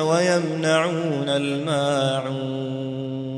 ويمنعون الماعون.